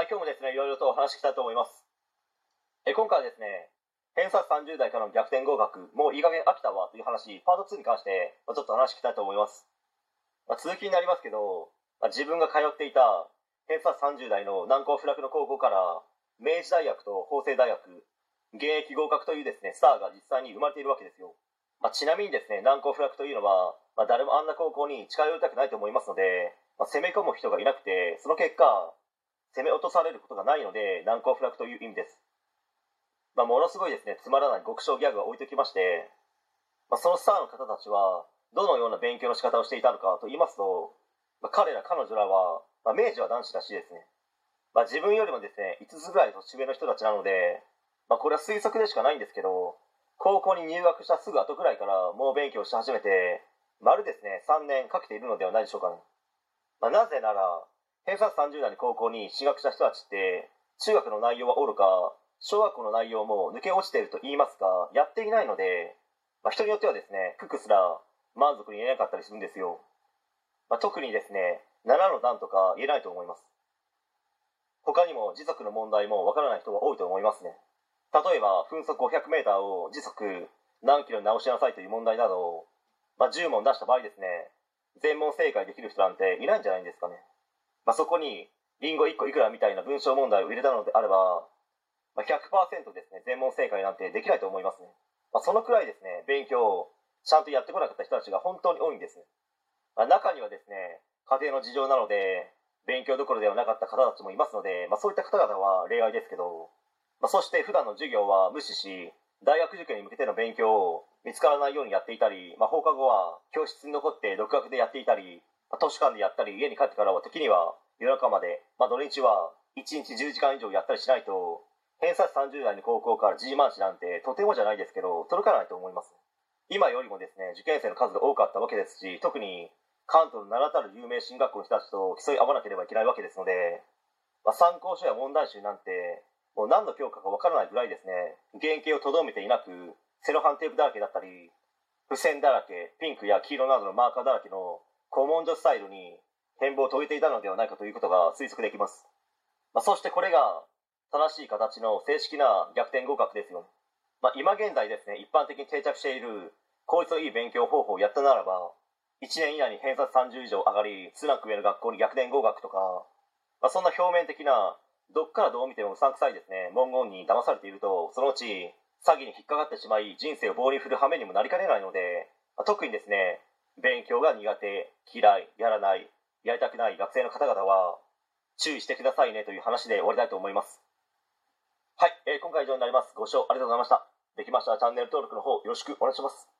はい、今日もですね、いろいろとお話ししたいと思います。え今回はですね、偏差30代からの逆転合格、もういい加減飽きたわという話、パート2に関して、ま、ちょっと話聞きたいと思います。まあ、続きになりますけど、まあ、自分が通っていた偏差30代の難攻不落の高校から、明治大学と法政大学、現役合格というですね、スターが実際に生まれているわけですよ。まあ、ちなみにですね、難攻不落というのは、まあ、誰もあんな高校に近寄りたくないと思いますので、まあ、攻め込む人がいなくて、その結果、攻め落とされることがないので、難攻不落という意味です。まあ、ものすごいですね、つまらない極小ギャグを置いておきまして、まあ、そのスターの方たちは、どのような勉強の仕方をしていたのかと言いますと、まあ、彼ら彼女らは、まあ、明治は男子らしいですね。まあ、自分よりもですね、5つぐらい年上の人たちなので、まあ、これは推測でしかないんですけど、高校に入学したすぐ後くらいから猛勉強し始めて、丸ですね、3年かけているのではないでしょうかね。まあ、なぜなら、偏差30代の高校に進学した人たちって、中学の内容はおろか、小学校の内容も抜け落ちていると言いますか、やっていないので、まあ、人によってはですね、ククすら満足に言えなかったりするんですよ。まあ、特にですね、7の段とか言えないと思います。他にも時速の問題もわからない人が多いと思いますね。例えば、分速 500m を時速何キロに直しなさいという問題など、まあ、10問出した場合ですね、全問正解できる人なんていないんじゃないんですかね。まあ、そこに、リンゴ1個いくらみたいな文章問題を入れたのであれば、まあ、100%ですね、全問正解なんてできないと思いますね。まあ、そのくらいですね、勉強をちゃんとやってこなかった人たちが本当に多いんです。まあ、中にはですね、家庭の事情なので、勉強どころではなかった方たちもいますので、まあ、そういった方々は例外ですけど、まあ、そして普段の授業は無視し、大学受験に向けての勉強を見つからないようにやっていたり、まあ、放課後は教室に残って独学でやっていたり、図書館でやったり、家に帰ってからは時には夜中まで、まあ、土日は1日10時間以上やったりしないと、偏差値30代の高校から G マンシなんてとてもじゃないですけど、届かないと思います。今よりもですね、受験生の数が多かったわけですし、特に関東の名だたる有名進学校の人たちと競い合わなければいけないわけですので、まあ、参考書や問題集なんて、もう何の教科かわからないぐらいですね、原型をとどめていなく、セロハンテープだらけだったり、付箋だらけ、ピンクや黄色などのマーカーだらけの古文書スタイルに変貌を遂げていたのではないかということが推測できます。まあ、そしてこれが正しい形の正式な逆転合格ですよ。まあ、今現在ですね、一般的に定着している効率のいい勉強方法をやったならば、1年以内に偏差30以上上がり、スナック上の学校に逆転合格とか、まあ、そんな表面的な、どっからどう見てもうさんくさいですね、文言に騙されていると、そのうち詐欺に引っかかってしまい、人生を棒に振る羽目にもなりかねないので、まあ、特にですね、勉強が苦手、嫌い、やらない、やりたくない学生の方々は、注意してくださいねという話で終わりたいと思います。はい、えー今回以上になります。ご視聴ありがとうございました。できましたらチャンネル登録の方よろしくお願いします。